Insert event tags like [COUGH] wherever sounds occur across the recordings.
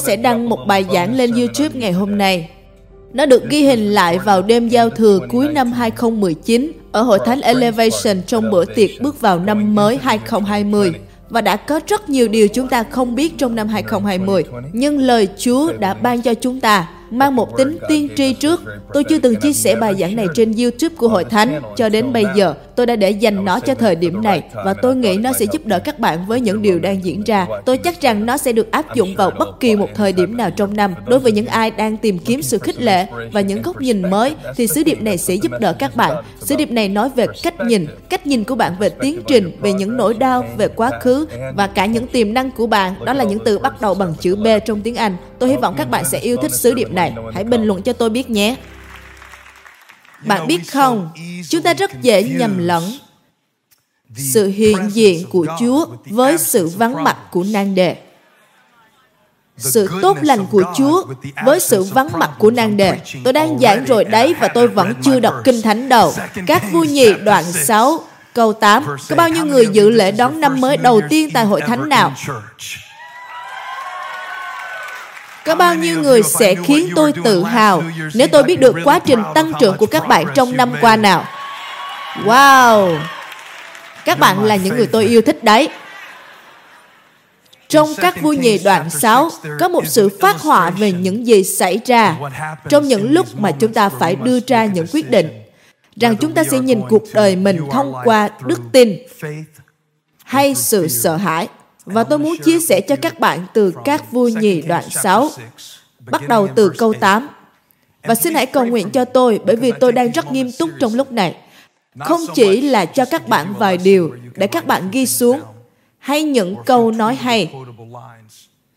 sẽ đăng một bài giảng lên YouTube ngày hôm nay. Nó được ghi hình lại vào đêm giao thừa cuối năm 2019 ở Hội Thánh Elevation trong bữa tiệc bước vào năm mới 2020 và đã có rất nhiều điều chúng ta không biết trong năm 2020. Nhưng lời Chúa đã ban cho chúng ta mang một tính tiên tri trước. Tôi chưa từng chia sẻ bài giảng này trên YouTube của Hội Thánh cho đến bây giờ. Tôi đã để dành nó cho thời điểm này và tôi nghĩ nó sẽ giúp đỡ các bạn với những điều đang diễn ra. Tôi chắc rằng nó sẽ được áp dụng vào bất kỳ một thời điểm nào trong năm. Đối với những ai đang tìm kiếm sự khích lệ và những góc nhìn mới thì sứ điệp này sẽ giúp đỡ các bạn. Sứ điệp này nói về cách nhìn, cách nhìn của bạn về tiến trình, về những nỗi đau, về quá khứ và cả những tiềm năng của bạn. Đó là những từ bắt đầu bằng chữ B trong tiếng Anh. Tôi hy vọng các bạn sẽ yêu thích sứ điệp này. Hãy bình luận cho tôi biết nhé. Bạn biết không, chúng ta rất dễ nhầm lẫn sự hiện diện của Chúa với sự vắng mặt của nan đề. Sự tốt lành của Chúa với sự vắng mặt của nan đề. Tôi đang giảng rồi đấy và tôi vẫn chưa đọc kinh thánh đầu. Các vua nhị đoạn 6 câu 8 Có bao nhiêu người dự lễ đón năm mới đầu tiên tại hội thánh nào? Có bao nhiêu người sẽ khiến tôi tự hào nếu tôi biết được quá trình tăng trưởng của các bạn trong năm qua nào? Wow! Các bạn là những người tôi yêu thích đấy. Trong các vui nhì đoạn 6, có một sự phát họa về những gì xảy ra trong những lúc mà chúng ta phải đưa ra những quyết định rằng chúng ta sẽ nhìn cuộc đời mình thông qua đức tin hay sự sợ hãi. Và tôi muốn chia sẻ cho các bạn từ các vua nhì đoạn 6, bắt đầu từ câu 8. Và xin hãy cầu nguyện cho tôi bởi vì tôi đang rất nghiêm túc trong lúc này. Không chỉ là cho các bạn vài điều để các bạn ghi xuống hay những câu nói hay,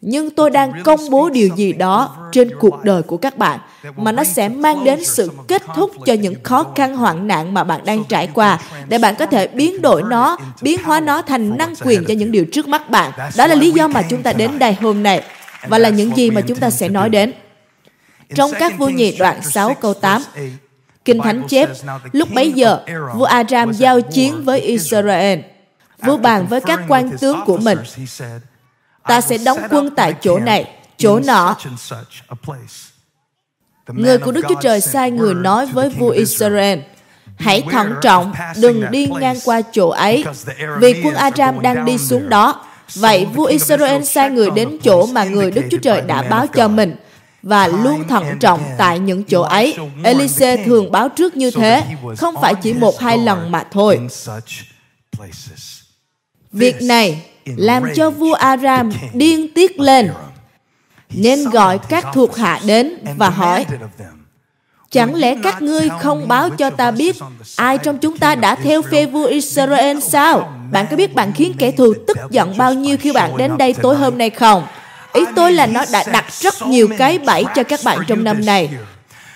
nhưng tôi đang công bố điều gì đó trên cuộc đời của các bạn mà nó sẽ mang đến sự kết thúc cho những khó khăn hoạn nạn mà bạn đang trải qua để bạn có thể biến đổi nó biến hóa nó thành năng quyền cho những điều trước mắt bạn đó là lý do mà chúng ta đến đây hôm nay và là những gì mà chúng ta sẽ nói đến trong các vua nhị đoạn 6 câu 8 Kinh Thánh chép, lúc bấy giờ, vua Aram giao chiến với Israel. Vua bàn với các quan tướng của mình ta sẽ đóng quân tại chỗ này, chỗ nọ. Người của Đức Chúa Trời sai người nói với vua Israel, hãy thận trọng, đừng đi ngang qua chỗ ấy, vì quân Aram đang đi xuống đó. Vậy vua Israel sai người đến chỗ mà người Đức Chúa Trời đã báo cho mình và luôn thận trọng tại những chỗ ấy. Elise thường báo trước như thế, không phải chỉ một hai lần mà thôi. Việc này làm cho vua Aram điên tiết lên. Nên gọi các thuộc hạ đến và hỏi Chẳng lẽ các ngươi không báo cho ta biết ai trong chúng ta đã theo phe vua Israel sao? Bạn có biết bạn khiến kẻ thù tức giận bao nhiêu khi bạn đến đây tối hôm nay không? Ý tôi là nó đã đặt rất nhiều cái bẫy cho các bạn trong năm này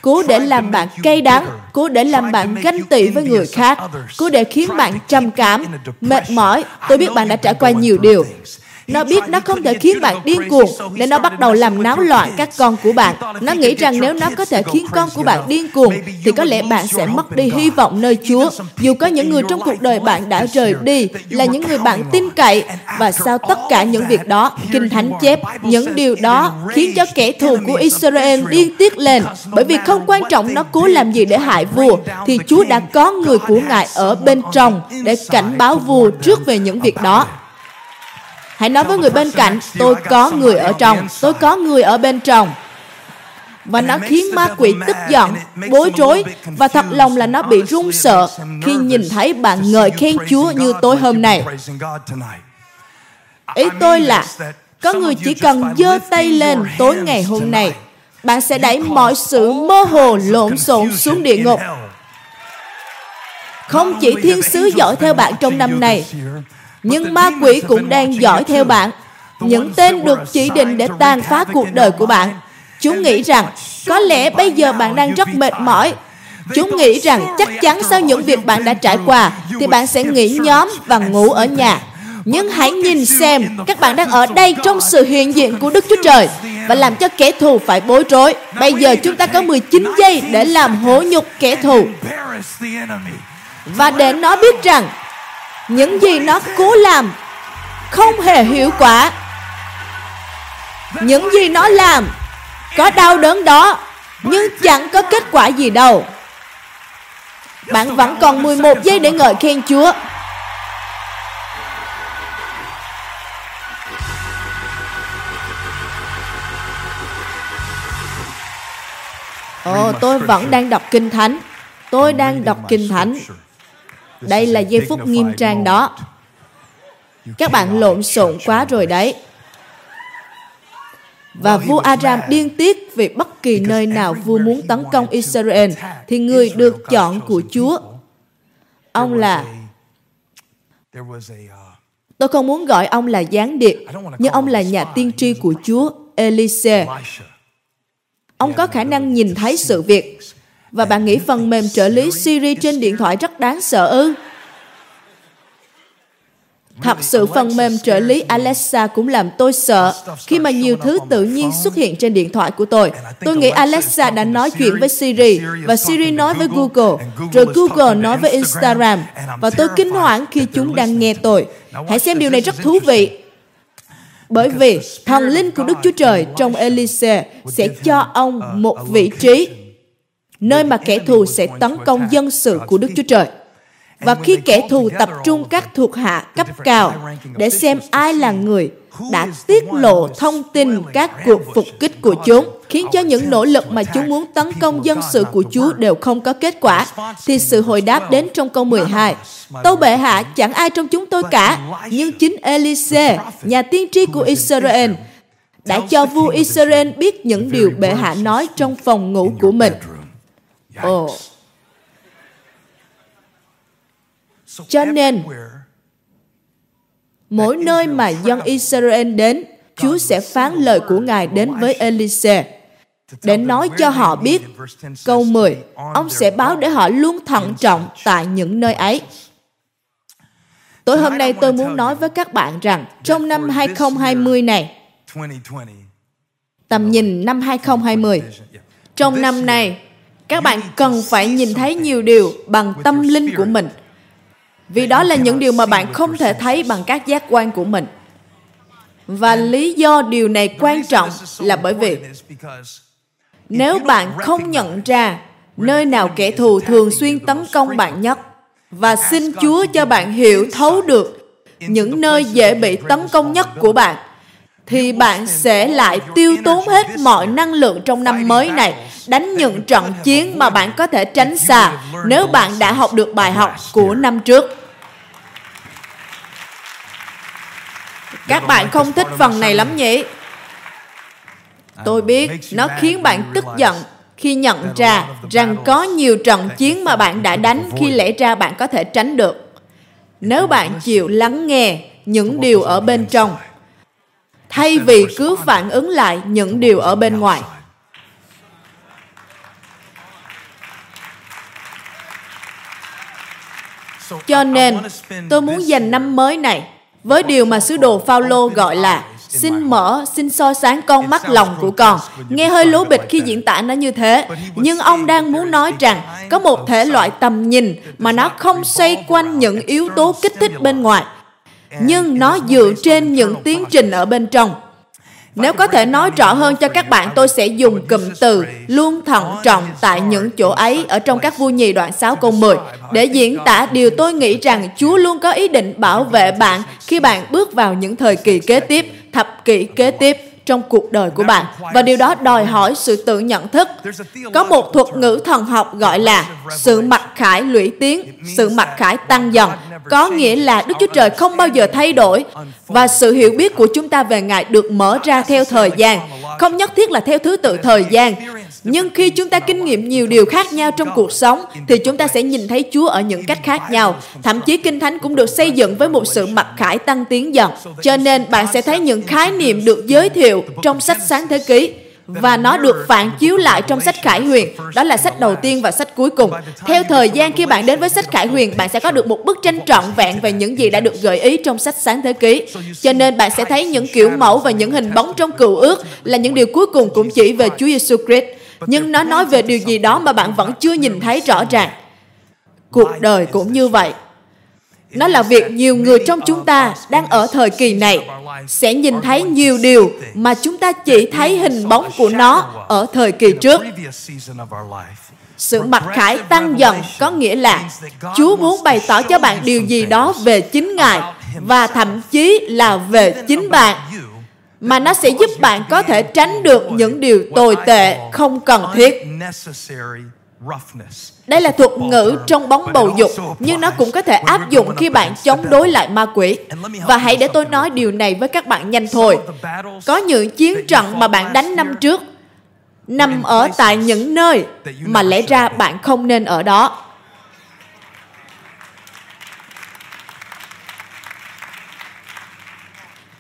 cố để làm bạn cay đắng cố để làm bạn ganh tị với người khác cố để khiến bạn trầm cảm mệt mỏi. Tôi biết bạn đã trải qua nhiều điều nó biết nó không thể khiến bạn điên cuồng nên nó bắt đầu làm náo loạn các con của bạn. Nó nghĩ rằng nếu nó có thể khiến con của bạn điên cuồng thì có lẽ bạn sẽ mất đi hy vọng nơi Chúa. Dù có những người trong cuộc đời bạn đã rời đi là những người bạn tin cậy và sau tất cả những việc đó, Kinh Thánh chép những điều đó khiến cho kẻ thù của Israel điên tiết lên bởi vì không quan trọng nó cố làm gì để hại vua thì Chúa đã có người của Ngài ở bên trong để cảnh báo vua trước về những việc đó. Hãy nói với người bên cạnh, tôi có người ở trong, tôi có người ở bên trong. Và nó khiến ma quỷ tức giận, bối rối và thật lòng là nó bị run sợ khi nhìn thấy bạn ngợi khen Chúa như tối hôm nay. Ý tôi là có người chỉ cần giơ tay lên tối ngày hôm nay, bạn sẽ đẩy mọi sự mơ hồ lộn xộn xuống địa ngục. Không chỉ thiên sứ dõi theo bạn trong năm này, nhưng ma quỷ cũng đang dõi theo bạn. Những tên được chỉ định để tàn phá cuộc đời của bạn. chúng nghĩ rằng có lẽ bây giờ bạn đang rất mệt mỏi. Chúng nghĩ rằng chắc chắn sau những việc bạn đã trải qua thì bạn sẽ nghỉ nhóm và ngủ ở nhà. nhưng hãy nhìn xem các bạn đang ở đây trong sự hiện diện của Đức Chúa Trời và làm cho kẻ thù phải bối rối. Bây giờ chúng ta có 19 giây để làm hổ nhục kẻ thù. Và để nó biết rằng những gì nó cố làm không hề hiệu quả những gì nó làm có đau đớn đó nhưng chẳng có kết quả gì đâu bạn vẫn còn 11 giây để ngợi khen Chúa Ồ, tôi vẫn đang đọc Kinh Thánh. Tôi đang đọc Kinh Thánh. Đây là giây phút nghiêm trang đó. Các bạn lộn xộn quá rồi đấy. Và vua Aram điên tiết vì bất kỳ nơi nào vua muốn tấn công Israel thì người được chọn của Chúa. Ông là Tôi không muốn gọi ông là gián điệp, nhưng ông là nhà tiên tri của Chúa, Elise. Ông có khả năng nhìn thấy sự việc. Và bạn nghĩ phần mềm trợ lý Siri trên điện thoại rất đáng sợ ư? Thật sự phần mềm trợ lý Alexa cũng làm tôi sợ khi mà nhiều thứ tự nhiên xuất hiện trên điện thoại của tôi. Tôi nghĩ Alexa đã nói chuyện với Siri và Siri nói với Google, rồi Google nói với Instagram và tôi kinh hoảng khi chúng đang nghe tôi. Hãy xem điều này rất thú vị. Bởi vì thần linh của Đức Chúa Trời trong Elise sẽ cho ông một vị trí nơi mà kẻ thù sẽ tấn công dân sự của Đức Chúa Trời. Và khi kẻ thù tập trung các thuộc hạ cấp cao để xem ai là người đã tiết lộ thông tin các cuộc phục kích của chúng, khiến cho những nỗ lực mà chúng muốn tấn công dân sự của Chúa đều không có kết quả, thì sự hồi đáp đến trong câu 12. Tâu bệ hạ chẳng ai trong chúng tôi cả, nhưng chính Elise, nhà tiên tri của Israel, đã cho vua Israel biết những điều bệ hạ nói trong phòng ngủ của mình. Ồ, oh. Cho nên, mỗi nơi mà dân Israel đến, Chúa sẽ phán lời của Ngài đến với Elise để nói cho họ biết. Câu 10, ông sẽ báo để họ luôn thận trọng tại những nơi ấy. Tối hôm nay tôi muốn nói với các bạn rằng trong năm 2020 này, tầm nhìn năm 2020, trong năm này, các bạn cần phải nhìn thấy nhiều điều bằng tâm linh của mình. Vì đó là những điều mà bạn không thể thấy bằng các giác quan của mình. Và lý do điều này quan trọng là bởi vì nếu bạn không nhận ra nơi nào kẻ thù thường xuyên tấn công bạn nhất và xin chúa cho bạn hiểu thấu được những nơi dễ bị tấn công nhất của bạn thì bạn sẽ lại tiêu tốn hết mọi năng lượng trong năm mới này đánh những trận chiến mà bạn có thể tránh xa nếu bạn đã học được bài học của năm trước. Các bạn không thích phần này lắm nhỉ? Tôi biết nó khiến bạn tức giận khi nhận ra rằng có nhiều trận chiến mà bạn đã đánh khi lẽ ra bạn có thể tránh được. Nếu bạn chịu lắng nghe những điều ở bên trong, thay vì cứ phản ứng lại những điều ở bên ngoài. Cho nên, tôi muốn dành năm mới này với điều mà sứ đồ Phaolô gọi là xin mở, xin soi sáng con mắt lòng của con. Nghe hơi lố bịch khi diễn tả nó như thế, nhưng ông đang muốn nói rằng có một thể loại tầm nhìn mà nó không xoay quanh những yếu tố kích thích bên ngoài, nhưng nó dựa trên những tiến trình ở bên trong. Nếu có thể nói rõ hơn cho các bạn, tôi sẽ dùng cụm từ luôn thận trọng tại những chỗ ấy ở trong các vua nhì đoạn 6 câu 10 để diễn tả điều tôi nghĩ rằng Chúa luôn có ý định bảo vệ bạn khi bạn bước vào những thời kỳ kế tiếp, thập kỷ kế tiếp trong cuộc đời của bạn. Và điều đó đòi hỏi sự tự nhận thức. Có một thuật ngữ thần học gọi là sự mặc khải lũy tiến, sự mặc khải tăng dần. Có nghĩa là đức chúa trời không bao giờ thay đổi. Và sự hiểu biết của chúng ta về ngài được mở ra theo thời gian. Không nhất thiết là theo thứ tự thời gian nhưng khi chúng ta kinh nghiệm nhiều điều khác nhau trong cuộc sống thì chúng ta sẽ nhìn thấy Chúa ở những cách khác nhau. Thậm chí Kinh Thánh cũng được xây dựng với một sự mặc khải tăng tiến dần. Cho nên bạn sẽ thấy những khái niệm được giới thiệu trong sách sáng thế ký và nó được phản chiếu lại trong sách Khải Huyền. Đó là sách đầu tiên và sách cuối cùng. Theo thời gian khi bạn đến với sách Khải Huyền, bạn sẽ có được một bức tranh trọn vẹn về những gì đã được gợi ý trong sách Sáng Thế Ký. Cho nên bạn sẽ thấy những kiểu mẫu và những hình bóng trong cựu ước là những điều cuối cùng cũng chỉ về Chúa Giêsu Christ nhưng nó nói về điều gì đó mà bạn vẫn chưa nhìn thấy rõ ràng. cuộc đời cũng như vậy. Nó là việc nhiều người trong chúng ta đang ở thời kỳ này sẽ nhìn thấy nhiều điều mà chúng ta chỉ thấy hình bóng của nó ở thời kỳ trước. sự mặc khải tăng dần có nghĩa là Chúa muốn bày tỏ cho bạn điều gì đó về chính Ngài và thậm chí là về chính bạn mà nó sẽ giúp bạn có thể tránh được những điều tồi tệ không cần thiết. Đây là thuật ngữ trong bóng bầu dục, nhưng nó cũng có thể áp dụng khi bạn chống đối lại ma quỷ. Và hãy để tôi nói điều này với các bạn nhanh thôi. Có những chiến trận mà bạn đánh năm trước nằm ở tại những nơi mà lẽ ra bạn không nên ở đó.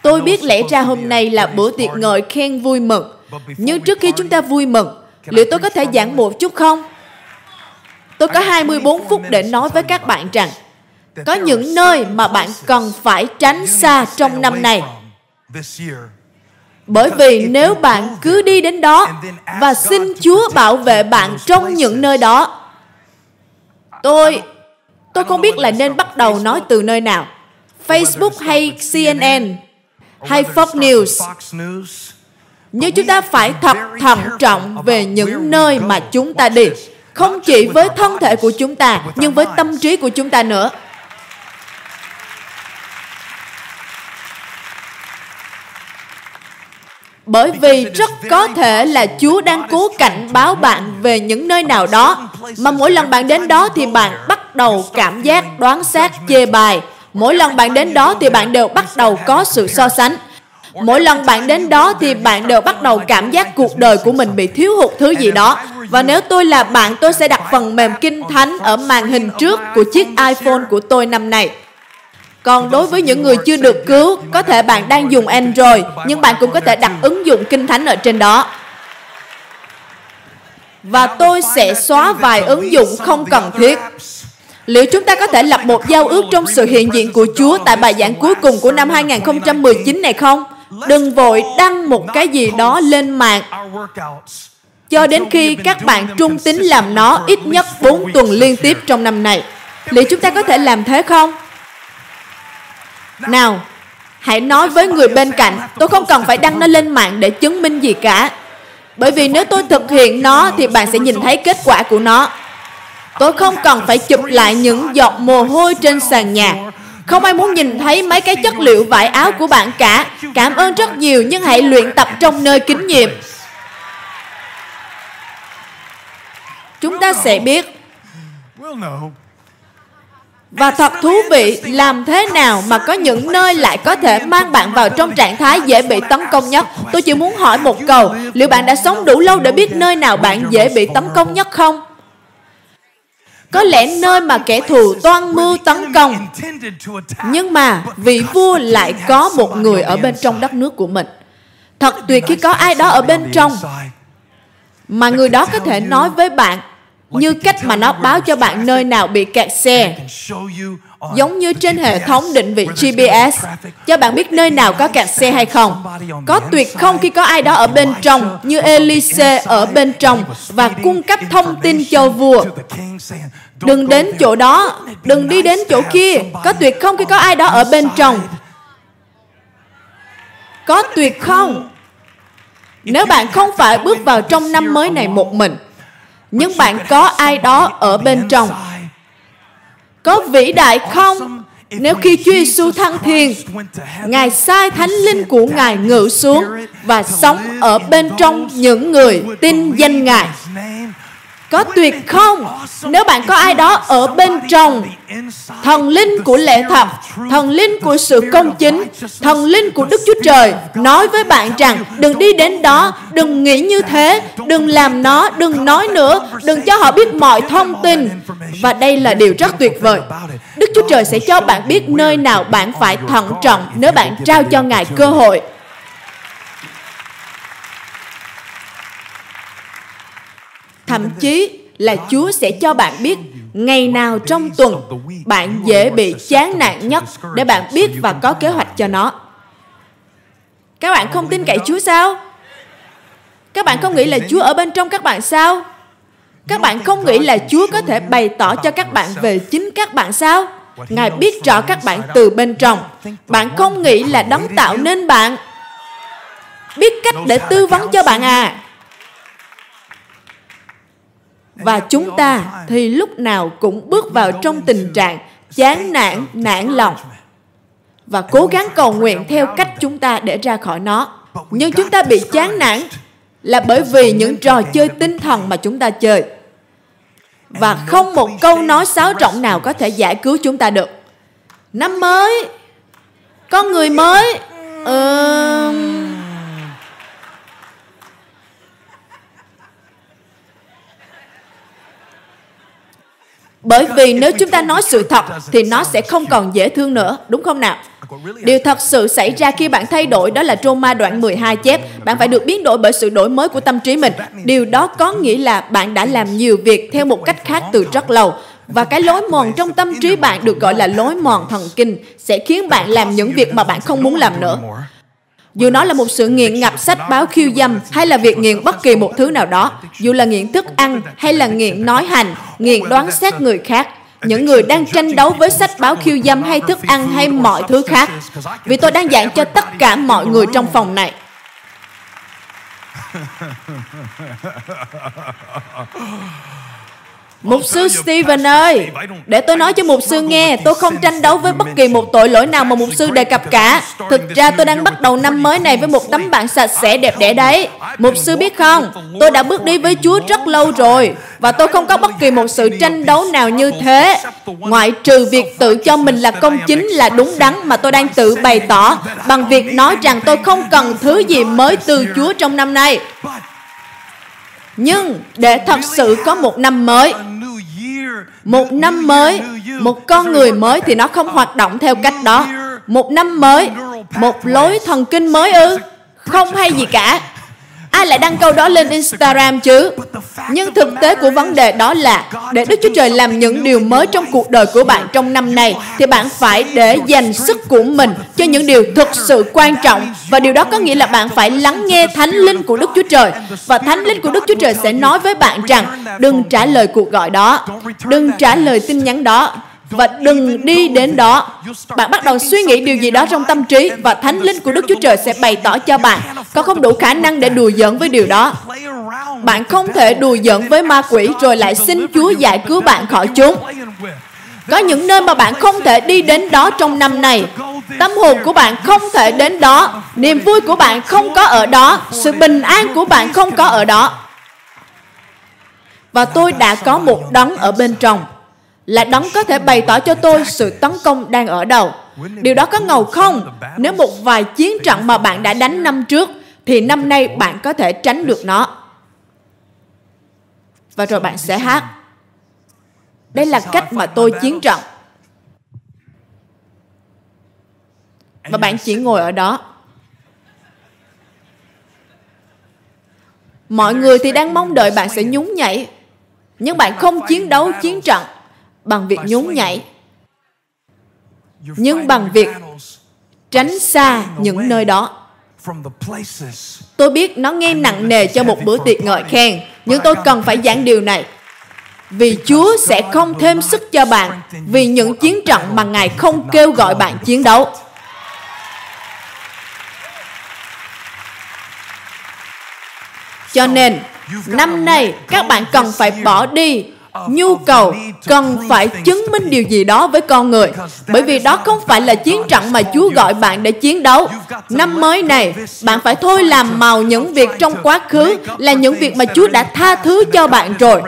Tôi biết lẽ ra hôm nay là bữa tiệc ngợi khen vui mừng. Nhưng trước khi chúng ta vui mừng, liệu tôi có thể giảng một chút không? Tôi có 24 phút để nói với các bạn rằng có những nơi mà bạn cần phải tránh xa trong năm này. Bởi vì nếu bạn cứ đi đến đó và xin Chúa bảo vệ bạn trong những nơi đó, tôi tôi không biết là nên bắt đầu nói từ nơi nào. Facebook hay CNN hay Fox News. Nhưng chúng ta phải thật thận trọng về những nơi mà chúng ta đi. Không chỉ với thân thể của chúng ta, nhưng với tâm trí của chúng ta nữa. Bởi vì rất có thể là Chúa đang cố cảnh báo bạn về những nơi nào đó mà mỗi lần bạn đến đó thì bạn bắt đầu cảm giác đoán xác chê bài. Mỗi lần bạn đến đó thì bạn đều bắt đầu có sự so sánh. Mỗi lần bạn đến đó thì bạn đều bắt đầu cảm giác cuộc đời của mình bị thiếu hụt thứ gì đó. Và nếu tôi là bạn, tôi sẽ đặt phần mềm kinh thánh ở màn hình trước của chiếc iPhone của tôi năm nay. Còn đối với những người chưa được cứu, có thể bạn đang dùng Android, nhưng bạn cũng có thể đặt ứng dụng Kinh Thánh ở trên đó. Và tôi sẽ xóa vài ứng dụng không cần thiết. Liệu chúng ta có thể lập một giao ước trong sự hiện diện của Chúa tại bài giảng cuối cùng của năm 2019 này không? Đừng vội đăng một cái gì đó lên mạng cho đến khi các bạn trung tín làm nó ít nhất 4 tuần liên tiếp trong năm này. Liệu chúng ta có thể làm thế không? Nào, hãy nói với người bên cạnh, tôi không cần phải đăng nó lên mạng để chứng minh gì cả. Bởi vì nếu tôi thực hiện nó thì bạn sẽ nhìn thấy kết quả của nó. Tôi không cần phải chụp lại những giọt mồ hôi trên sàn nhà. Không ai muốn nhìn thấy mấy cái chất liệu vải áo của bạn cả. Cảm ơn rất nhiều nhưng hãy luyện tập trong nơi kín nhiệm. Chúng ta sẽ biết và thật thú vị, làm thế nào mà có những nơi lại có thể mang bạn vào trong trạng thái dễ bị tấn công nhất? Tôi chỉ muốn hỏi một câu, liệu bạn đã sống đủ lâu để biết nơi nào bạn dễ bị tấn công nhất không? Có lẽ nơi mà kẻ thù toan mưu tấn công. Nhưng mà vị vua lại có một người ở bên trong đất nước của mình. Thật tuyệt khi có ai đó ở bên trong, mà người đó có thể nói với bạn như cách mà nó báo cho bạn nơi nào bị kẹt xe giống như trên hệ thống định vị GPS cho bạn biết nơi nào có kẹt xe hay không. Có tuyệt không khi có ai đó ở bên trong như Elise ở bên trong và cung cấp thông tin cho vua. Đừng đến chỗ đó, đừng đi đến chỗ kia. Có tuyệt không khi có ai đó ở bên trong. Có tuyệt không? Nếu bạn không phải bước vào trong năm mới này một mình, nhưng bạn có ai đó ở bên trong? có vĩ đại không? nếu khi Chúa Giêsu thăng thiên, Ngài sai Thánh Linh của Ngài ngự xuống và sống ở bên trong những người tin danh Ngài. Có tuyệt không? Nếu bạn có ai đó ở bên trong thần linh của lễ thật, thần linh của sự công chính, thần linh của Đức Chúa Trời nói với bạn rằng đừng đi đến đó, đừng nghĩ như thế, đừng làm nó, đừng nói nữa, đừng cho họ biết mọi thông tin. Và đây là điều rất tuyệt vời. Đức Chúa Trời sẽ cho bạn biết nơi nào bạn phải thận trọng nếu bạn trao cho Ngài cơ hội. Thậm chí là Chúa sẽ cho bạn biết ngày nào trong tuần bạn dễ bị chán nản nhất để bạn biết và có kế hoạch cho nó. Các bạn không tin cậy Chúa sao? Các bạn không nghĩ là Chúa ở bên trong các bạn sao? Các bạn không nghĩ là Chúa có thể bày tỏ cho các bạn về chính các bạn sao? Ngài biết rõ các bạn từ bên trong. Bạn không nghĩ là đấng tạo nên bạn. Biết cách để tư vấn cho bạn à. Và chúng ta thì lúc nào cũng bước vào trong tình trạng chán nản, nản lòng. và cố gắng cầu nguyện theo cách chúng ta để ra khỏi nó. Nhưng chúng ta bị chán nản là bởi vì những trò chơi tinh thần mà chúng ta chơi. Và không một câu nói sáo rỗng nào có thể giải cứu chúng ta được. Năm mới, con người mới, uh, Bởi vì nếu chúng ta nói sự thật thì nó sẽ không còn dễ thương nữa, đúng không nào? Điều thật sự xảy ra khi bạn thay đổi đó là Roma đoạn 12 chép. Bạn phải được biến đổi bởi sự đổi mới của tâm trí mình. Điều đó có nghĩa là bạn đã làm nhiều việc theo một cách khác từ rất lâu. Và cái lối mòn trong tâm trí bạn được gọi là lối mòn thần kinh sẽ khiến bạn làm những việc mà bạn không muốn làm nữa. Dù nó là một sự nghiện ngập sách báo khiêu dâm hay là việc nghiện bất kỳ một thứ nào đó, dù là nghiện thức ăn hay là nghiện nói hành, nghiện đoán xét người khác, những người đang tranh đấu với sách báo khiêu dâm hay thức ăn hay mọi thứ khác. Vì tôi đang giảng cho tất cả mọi người trong phòng này. [LAUGHS] Mục sư Stephen ơi, để tôi nói cho mục sư nghe, tôi không tranh đấu với bất kỳ một tội lỗi nào mà mục sư đề cập cả. Thực ra tôi đang bắt đầu năm mới này với một tấm bảng sạch sẽ đẹp đẽ đấy. Mục sư biết không, tôi đã bước đi với Chúa rất lâu rồi và tôi không có bất kỳ một sự tranh đấu nào như thế. Ngoại trừ việc tự cho mình là công chính là đúng đắn mà tôi đang tự bày tỏ bằng việc nói rằng tôi không cần thứ gì mới từ Chúa trong năm nay. Nhưng để thật sự có một năm mới, một năm mới, một con người mới thì nó không hoạt động theo cách đó. Một năm mới, một lối thần kinh mới ư? Không hay gì cả. Ai lại đăng câu đó lên Instagram chứ? Nhưng thực tế của vấn đề đó là để Đức Chúa Trời làm những điều mới trong cuộc đời của bạn trong năm này thì bạn phải để dành sức của mình cho những điều thực sự quan trọng. Và điều đó có nghĩa là bạn phải lắng nghe thánh linh của Đức Chúa Trời. Và thánh linh của Đức Chúa Trời sẽ nói với bạn rằng đừng trả lời cuộc gọi đó, đừng trả lời tin nhắn đó, và đừng đi đến đó. Bạn bắt đầu suy nghĩ điều gì đó trong tâm trí và thánh linh của Đức Chúa Trời sẽ bày tỏ cho bạn. Có không đủ khả năng để đùa giỡn với điều đó. Bạn không thể đùa giỡn với ma quỷ rồi lại xin Chúa giải cứu bạn khỏi chúng. Có những nơi mà bạn không thể đi đến đó trong năm này. Tâm hồn của bạn không thể đến đó. Niềm vui của bạn không có ở đó. Sự bình an của bạn không có ở đó. Và tôi đã có một đấng ở bên trong là đấng có thể bày tỏ cho tôi sự tấn công đang ở đâu. Điều đó có ngầu không? Nếu một vài chiến trận mà bạn đã đánh năm trước, thì năm nay bạn có thể tránh được nó. Và rồi bạn sẽ hát. Đây là cách mà tôi chiến trận. Và bạn chỉ ngồi ở đó. Mọi người thì đang mong đợi bạn sẽ nhún nhảy. Nhưng bạn không chiến đấu chiến trận bằng việc nhún nhảy. nhưng bằng việc tránh xa những nơi đó. tôi biết nó nghe nặng nề cho một bữa tiệc ngợi khen nhưng tôi cần phải giảng điều này. Vì chúa sẽ không thêm sức cho bạn vì những chiến trận mà ngài không kêu gọi bạn chiến đấu. Cho nên năm nay các bạn cần phải bỏ đi nhu cầu cần phải chứng minh điều gì đó với con người bởi vì đó không phải là chiến trận mà chúa gọi bạn để chiến đấu. Năm mới này bạn phải thôi làm màu những việc trong quá khứ là những việc mà chúa đã tha thứ cho bạn rồi.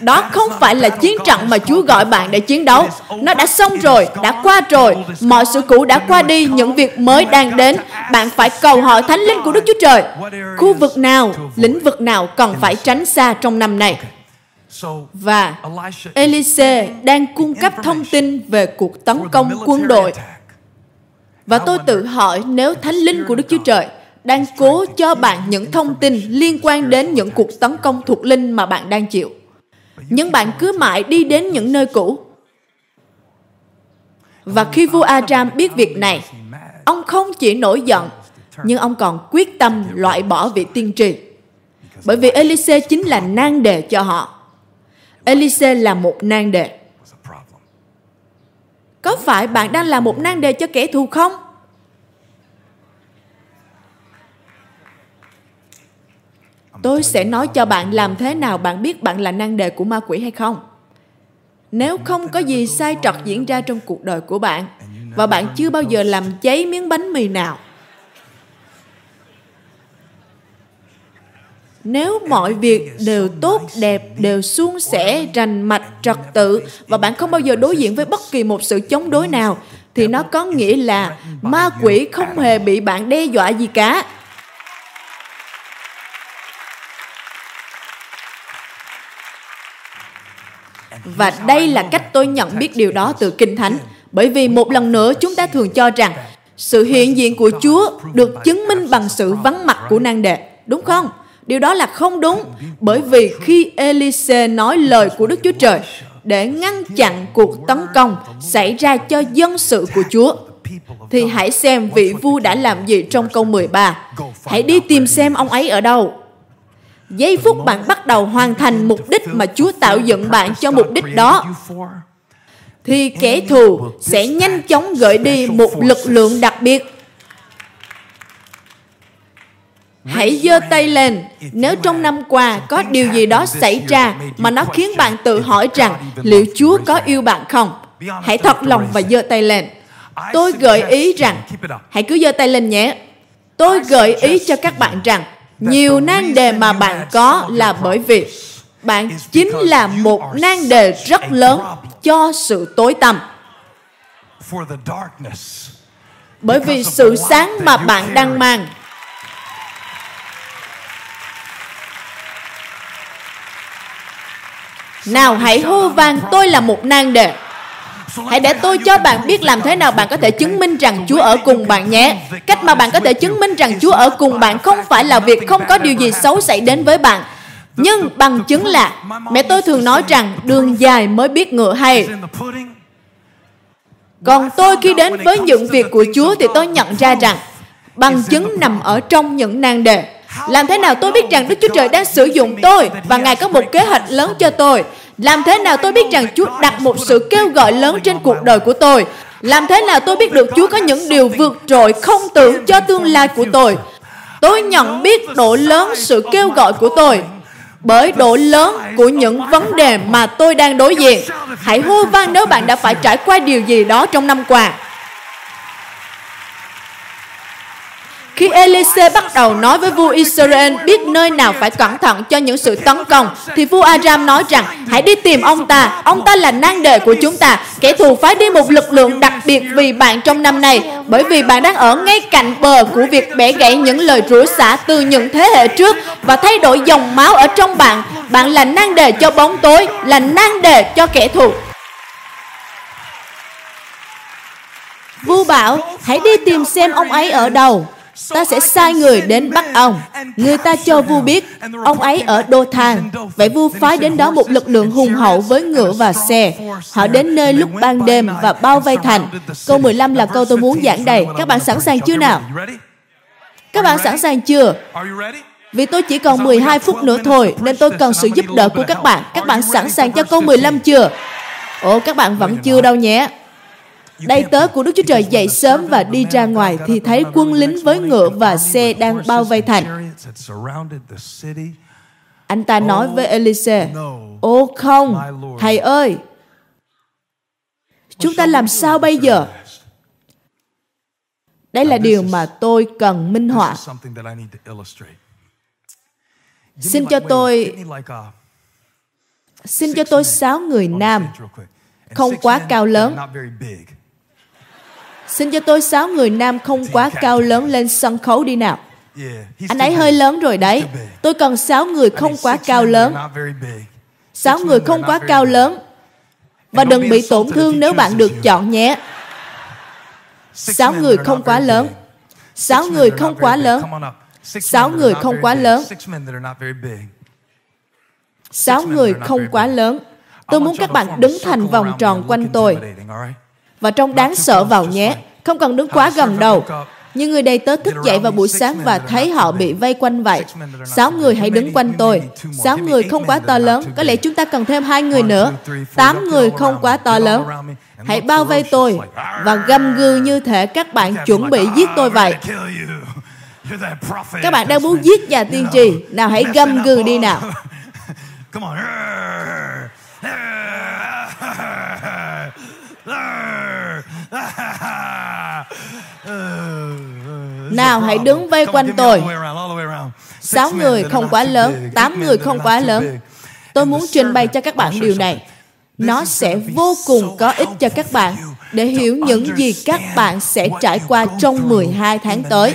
đó không phải là chiến trận mà chúa gọi bạn để chiến đấu. Nó đã xong rồi đã qua rồi. Mọi sự cũ đã qua đi những việc mới đang đến. bạn phải cầu hỏi thánh linh của đức chúa trời khu vực nào lĩnh vực nào cần phải tránh xa trong năm này và Elise đang cung cấp thông tin về cuộc tấn công quân đội. Và tôi tự hỏi nếu Thánh Linh của Đức Chúa Trời đang cố cho bạn những thông tin liên quan đến những cuộc tấn công thuộc linh mà bạn đang chịu. Nhưng bạn cứ mãi đi đến những nơi cũ. Và khi vua Aram biết việc này, ông không chỉ nổi giận, nhưng ông còn quyết tâm loại bỏ vị tiên tri. Bởi vì Elise chính là nan đề cho họ. Elise là một nan đề. Có phải bạn đang là một nan đề cho kẻ thù không? Tôi sẽ nói cho bạn làm thế nào bạn biết bạn là nan đề của ma quỷ hay không. Nếu không có gì sai trật diễn ra trong cuộc đời của bạn và bạn chưa bao giờ làm cháy miếng bánh mì nào, nếu mọi việc đều tốt, đẹp, đều suôn sẻ, rành mạch, trật tự và bạn không bao giờ đối diện với bất kỳ một sự chống đối nào, thì nó có nghĩa là ma quỷ không hề bị bạn đe dọa gì cả Và đây là cách tôi nhận biết điều đó từ Kinh Thánh. Bởi vì một lần nữa, chúng ta thường cho rằng sự hiện diện của Chúa được chứng minh bằng sự vắng mặt của nan đề. Đúng không? Điều đó là không đúng. Bởi vì khi Elise nói lời của Đức Chúa Trời để ngăn chặn cuộc tấn công xảy ra cho dân sự của Chúa, thì hãy xem vị vua đã làm gì trong câu 13. Hãy đi tìm xem ông ấy ở đâu giây phút bạn bắt đầu hoàn thành mục đích mà Chúa tạo dựng bạn cho mục đích đó, thì kẻ thù sẽ nhanh chóng gửi đi một lực lượng đặc biệt. Hãy giơ tay lên nếu trong năm qua có điều gì đó xảy ra mà nó khiến bạn tự hỏi rằng liệu Chúa có yêu bạn không? Hãy thật lòng và giơ tay lên. Tôi gợi ý rằng hãy cứ giơ tay lên nhé. Tôi gợi ý cho các bạn rằng nhiều nan đề mà bạn có là bởi vì bạn chính là một nan đề rất lớn cho sự tối tăm bởi vì sự sáng mà bạn đang mang nào hãy hô vang, tôi là một nan đề Hãy để tôi cho bạn biết làm thế nào bạn có thể chứng minh rằng Chúa ở cùng bạn nhé. Cách mà bạn có thể chứng minh rằng Chúa ở cùng bạn không phải là việc không có điều gì xấu xảy đến với bạn. Nhưng bằng chứng là, mẹ tôi thường nói rằng đường dài mới biết ngựa hay. Còn tôi khi đến với những việc của Chúa thì tôi nhận ra rằng, bằng chứng nằm ở trong những nan đề. Làm thế nào tôi biết rằng Đức Chúa Trời đang sử dụng tôi và Ngài có một kế hoạch lớn cho tôi? Làm thế nào tôi biết rằng Chúa đặt một sự kêu gọi lớn trên cuộc đời của tôi? Làm thế nào tôi biết được Chúa có những điều vượt trội không tưởng cho tương lai của tôi? Tôi nhận biết độ lớn sự kêu gọi của tôi bởi độ lớn của những vấn đề mà tôi đang đối diện. Hãy hô vang nếu bạn đã phải trải qua điều gì đó trong năm qua. Khi Elise bắt đầu nói với vua Israel biết nơi nào phải cẩn thận cho những sự tấn công, thì vua Aram nói rằng hãy đi tìm ông ta, ông ta là nang đề của chúng ta. Kẻ thù phái đi một lực lượng đặc biệt vì bạn trong năm nay, bởi vì bạn đang ở ngay cạnh bờ của việc bẻ gãy những lời rủa xả từ những thế hệ trước và thay đổi dòng máu ở trong bạn. Bạn là nang đề cho bóng tối, là nang đề cho kẻ thù. Vua bảo, hãy đi tìm xem ông ấy ở đâu ta sẽ sai người đến bắt ông. Người ta cho vua biết, ông ấy ở Đô Thang. Vậy vua phái đến đó một lực lượng hùng hậu với ngựa và xe. Họ đến nơi lúc ban đêm và bao vây thành. Câu 15 là câu tôi muốn giảng đầy. Các bạn sẵn sàng chưa nào? Các bạn sẵn sàng chưa? Vì tôi chỉ còn 12 phút nữa thôi, nên tôi cần sự giúp đỡ của các bạn. Các bạn sẵn sàng cho câu 15 chưa? Ồ, các bạn vẫn chưa đâu nhé. Đầy tớ của Đức Chúa Trời dậy sớm và đi ra ngoài thì thấy quân lính với ngựa và xe đang bao vây thành. Anh ta nói với Elise, Ô không, thầy ơi, chúng ta làm sao bây giờ? Đây là điều mà tôi cần minh họa. Xin cho tôi xin cho tôi sáu người nam không quá cao lớn Xin cho tôi sáu người nam không quá cao lớn lên sân khấu đi nào. Anh ấy hơi lớn rồi đấy. Tôi cần sáu người không quá cao lớn. Sáu người không quá cao lớn. Và đừng bị tổn thương nếu bạn được chọn nhé. Sáu người không quá lớn. Sáu người không quá lớn. Sáu người không quá lớn. Sáu người không quá lớn. Tôi muốn các bạn đứng thành vòng tròn quanh tôi và trong đáng sợ vào nhé. Không cần đứng quá gần đâu. Nhưng người đầy tớ thức dậy vào buổi sáng và thấy họ bị vây quanh vậy. Sáu người hãy đứng quanh tôi. Sáu người không quá to lớn. Có lẽ chúng ta cần thêm hai người nữa. Tám người không quá to lớn. Hãy bao vây tôi và gầm gừ như thể các bạn chuẩn bị giết tôi vậy. Các bạn đang muốn giết nhà tiên tri. Nào hãy gầm gừ đi [LAUGHS] nào. [LAUGHS] Nào hãy đứng vây quanh tôi. Sáu người không quá lớn, tám người không quá lớn. Tôi muốn trình bày cho các bạn điều này. Nó sẽ vô cùng có ích cho các bạn. để hiểu những gì các bạn sẽ trải qua trong 12 tháng tới,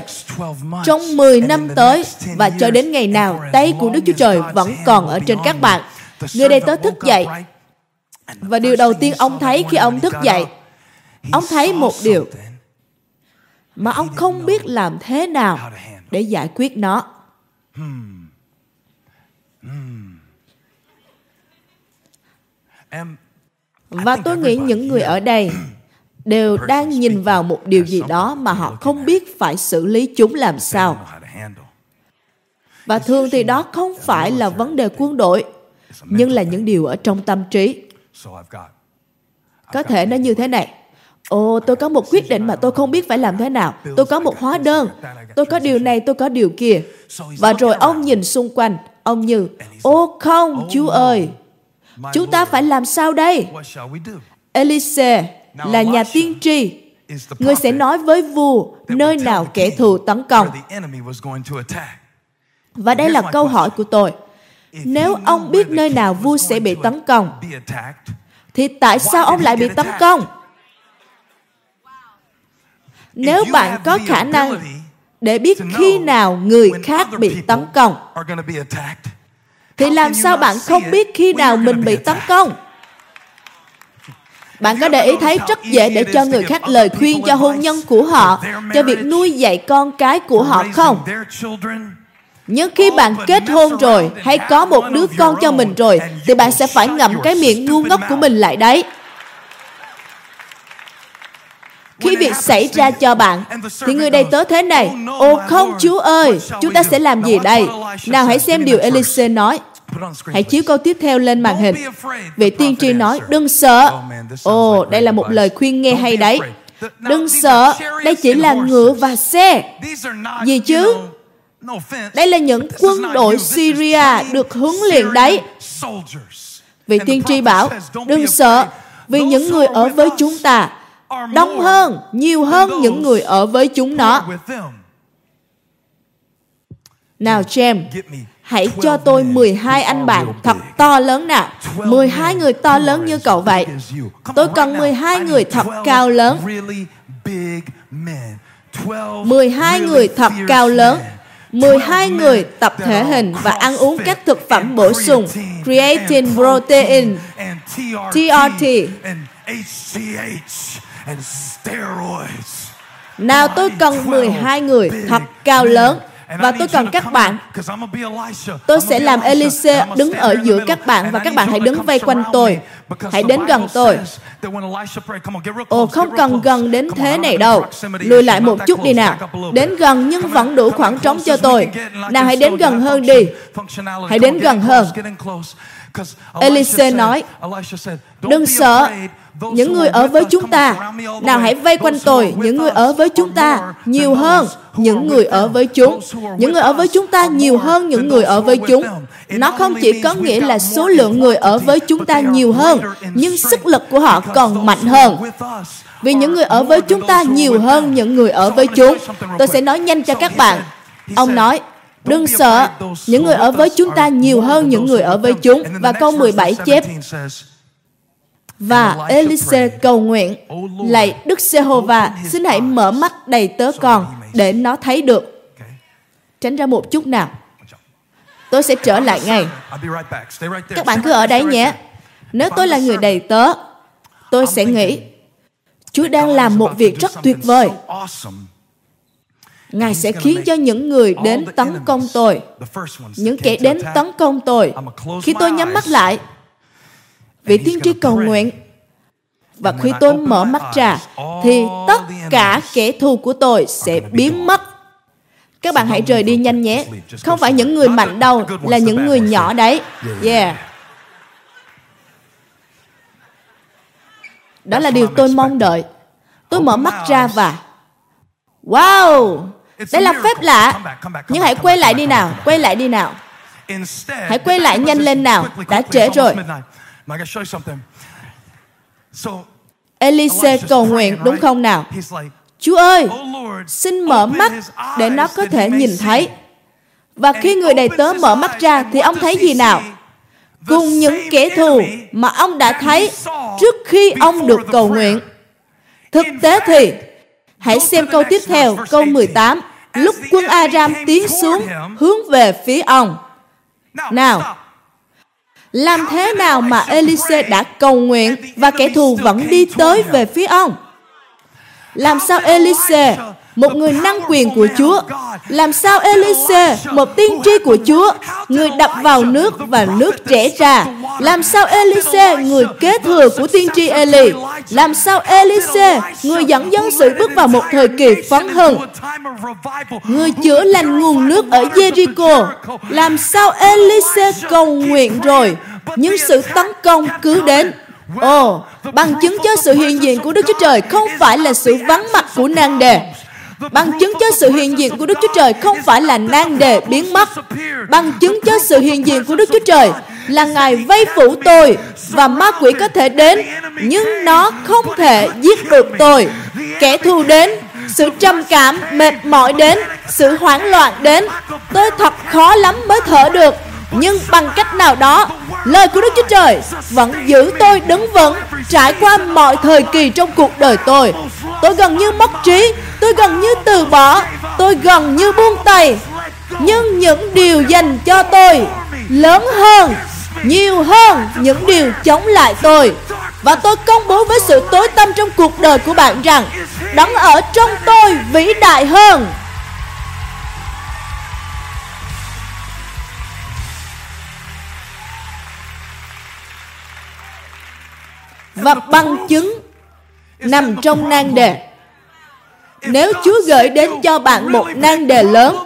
trong 10 năm tới và cho đến ngày nào tay của Đức Chúa Trời vẫn còn ở trên các bạn. Người đây tớ thức dậy và điều đầu tiên ông thấy khi ông thức dậy, ông thấy một điều mà ông không biết làm thế nào để giải quyết nó. Và tôi nghĩ những người ở đây đều đang nhìn vào một điều gì đó mà họ không biết phải xử lý chúng làm sao. Và thường thì đó không phải là vấn đề quân đội, nhưng là những điều ở trong tâm trí. Có thể nó như thế này. Ồ, tôi có một quyết định mà tôi không biết phải làm thế nào. Tôi có một hóa đơn. Tôi có điều này, tôi có điều kia. Và rồi ông nhìn xung quanh. Ông như, ô không, chú ơi, chúng ta phải làm sao đây? Elise là nhà tiên tri. Người sẽ nói với vua nơi nào kẻ thù tấn công. Và đây là câu hỏi của tôi. Nếu ông biết nơi nào vua sẽ bị tấn công, thì tại sao ông lại bị tấn công? Nếu bạn có khả năng để biết khi nào người khác bị tấn công, thì làm sao bạn không biết khi nào mình bị tấn công? Bạn có để ý thấy rất dễ để cho người khác lời khuyên cho hôn nhân của họ, cho việc nuôi dạy con cái của họ không? Nhưng khi bạn kết hôn rồi, hay có một đứa con cho mình rồi, thì bạn sẽ phải ngậm cái miệng ngu ngốc của mình lại đấy. Khi việc xảy ra cho bạn, thì người đầy tớ thế này, Ồ không Chúa ơi, chúng ta sẽ làm gì đây? Nào hãy xem điều Elise nói. Hãy chiếu câu tiếp theo lên màn hình. Vị tiên tri nói, đừng sợ. Ồ, đây là một lời khuyên nghe hay đấy. Đừng sợ, đây chỉ là ngựa và xe. Gì chứ? Đây là những quân đội Syria được huấn luyện đấy. Vị tiên tri bảo, đừng sợ, vì những người ở với chúng ta đông hơn, nhiều hơn những người ở với chúng nó. Nào James, hãy cho tôi 12 anh bạn thật to lớn nào. 12 người to lớn như cậu vậy. Tôi cần 12 người thật cao lớn. 12 người thật cao lớn. 12 người tập thể hình và ăn uống các thực phẩm bổ sung creatine, protein, TRT, nào tôi cần 12 người thật cao lớn và tôi cần các bạn. Tôi sẽ làm Elise đứng ở giữa các bạn và các bạn hãy đứng vây quanh tôi. Hãy đến gần tôi. Ồ, không cần gần đến thế này đâu. Lùi lại một chút đi nào. Đến gần nhưng vẫn đủ khoảng trống cho tôi. Nào hãy đến gần hơn đi. Hãy đến gần hơn. Elise nói, đừng sợ, những người ở với chúng ta nào hãy vây quanh tôi những người ở với chúng ta nhiều hơn. Những người ở với chúng những người ở với chúng ta nhiều hơn những người ở với chúng. nó không chỉ có nghĩa là số lượng người ở với chúng ta nhiều hơn nhưng sức lực của họ còn mạnh hơn. vì những người ở với chúng ta nhiều hơn những người ở với chúng. tôi sẽ nói nhanh cho các bạn. Ông nói Đừng sợ, những người ở với chúng ta nhiều hơn những người ở với chúng. Và câu 17 chép, và Elise cầu nguyện, lạy Đức Giê-hô-va, xin hãy mở mắt đầy tớ con để nó thấy được. Tránh ra một chút nào. Tôi sẽ trở lại ngay. Các bạn cứ ở đấy nhé. Nếu tôi là người đầy tớ, tôi sẽ nghĩ, Chúa đang làm một việc rất tuyệt vời. Ngài sẽ khiến cho những người đến tấn công tôi, những kẻ đến tấn công tôi, khi tôi nhắm mắt lại, vị tiên tri cầu nguyện. Và khi tôi mở mắt ra thì tất cả kẻ thù của tôi sẽ biến mất. Các bạn hãy rời đi nhanh nhé. không phải những người mạnh đâu là những người nhỏ đấy. Yeah. Đó là điều tôi mong đợi. Tôi mở mắt ra và Wow! Đây là phép lạ. Nhưng hãy quay lại đi nào, quay lại đi nào. Hãy quay lại nhanh lên nào, đã trễ rồi. Elise cầu nguyện đúng không nào? Chúa ơi, xin mở mắt để nó có thể nhìn thấy. Và khi người đầy tớ mở mắt ra thì ông thấy gì nào? Cùng những kẻ thù mà ông đã thấy trước khi ông được cầu nguyện. Thực tế thì, hãy xem câu tiếp theo, câu 18. Lúc quân Aram tiến xuống, hướng về phía ông. Nào, làm thế nào mà Elise đã cầu nguyện và kẻ thù vẫn đi tới về phía ông? Làm sao Elise, một người năng quyền của Chúa, làm sao Elise, một tiên tri của Chúa, người đập vào nước và nước trẻ ra, làm sao Elise, người kế thừa của tiên tri Eli, làm sao Elise, người dẫn dân sự bước vào một thời kỳ phấn hưng, người chữa lành nguồn nước ở Jericho, làm sao Elise cầu nguyện rồi, nhưng sự tấn công cứ đến. Ồ, oh, bằng chứng cho sự hiện diện của Đức Chúa Trời không phải là sự vắng mặt của nàng đề. Bằng chứng cho sự hiện diện của Đức Chúa Trời không phải là nan đề biến mất. Bằng chứng cho sự hiện diện của Đức Chúa Trời là Ngài vây phủ tôi và ma quỷ có thể đến nhưng nó không thể giết được tôi. Kẻ thù đến, sự trầm cảm, mệt mỏi đến, sự hoảng loạn đến. Tôi thật khó lắm mới thở được nhưng bằng cách nào đó lời của đức chúa trời vẫn giữ tôi đứng vững trải qua mọi thời kỳ trong cuộc đời tôi tôi gần như mất trí tôi gần như từ bỏ. Tôi gần như buông tay. Nhưng những điều dành cho tôi lớn hơn, nhiều hơn những điều chống lại tôi. Và tôi công bố với sự tối tâm trong cuộc đời của bạn rằng đấng ở trong tôi vĩ đại hơn. Và bằng chứng nằm trong nan đề. Nếu Chúa gửi đến cho bạn một nan đề lớn,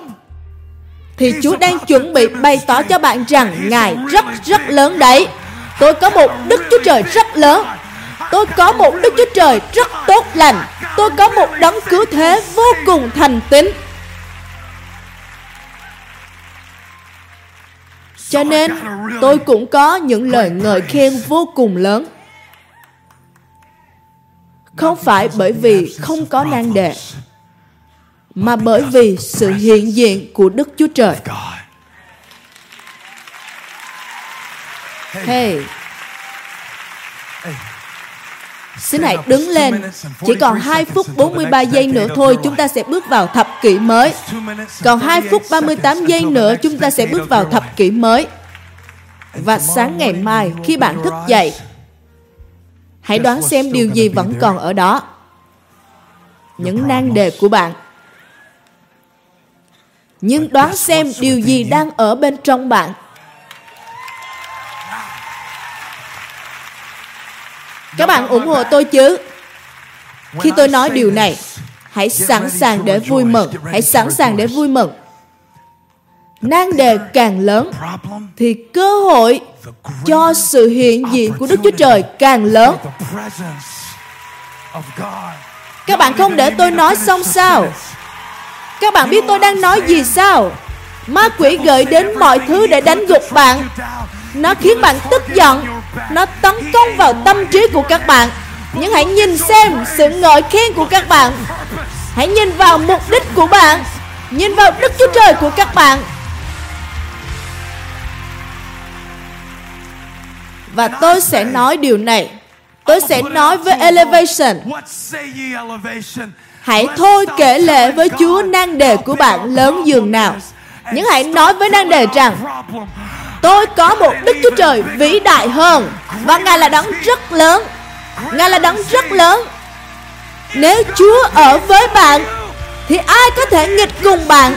thì Chúa đang chuẩn bị bày tỏ cho bạn rằng Ngài rất rất lớn đấy. Tôi có một Đức Chúa Trời rất lớn. Tôi có một Đức Chúa Trời rất tốt lành. Tôi có một đấng cứu thế vô cùng thành tín. Cho nên tôi cũng có những lời ngợi khen vô cùng lớn không phải bởi vì không có nan đề mà bởi vì sự hiện diện của Đức Chúa Trời. Hey, Xin hãy đứng lên. Chỉ còn 2 phút 43 giây nữa thôi chúng ta sẽ bước vào thập kỷ mới. Còn 2 phút 38 giây nữa chúng ta sẽ bước vào thập kỷ mới. Và sáng ngày mai khi bạn thức dậy, Hãy đoán xem điều gì vẫn còn ở đó. Những nan đề của bạn. Nhưng đoán xem điều gì đang ở bên trong bạn. Các bạn ủng hộ tôi chứ? Khi tôi nói điều này, hãy sẵn sàng để vui mừng. Hãy sẵn sàng để vui mừng. Nan đề càng lớn, thì cơ hội cho sự hiện diện của Đức Chúa Trời càng lớn. Các bạn không để tôi nói xong sao? Các bạn biết tôi đang nói gì sao? Ma quỷ gợi đến mọi thứ để đánh gục bạn. Nó khiến bạn tức giận. Nó tấn công vào tâm trí của các bạn. Nhưng hãy nhìn xem sự ngợi khen của các bạn. Hãy nhìn vào mục đích của bạn. Nhìn vào Đức Chúa Trời của các bạn Và tôi sẽ nói điều này. Tôi sẽ nói với Elevation. Hãy thôi kể lệ với Chúa nan đề của bạn lớn dường nào. Nhưng hãy nói với nan đề rằng Tôi có một Đức Chúa Trời vĩ đại hơn Và Ngài là đấng rất lớn. Ngài là đấng rất lớn. Nếu Chúa ở với bạn Thì ai có thể nghịch cùng bạn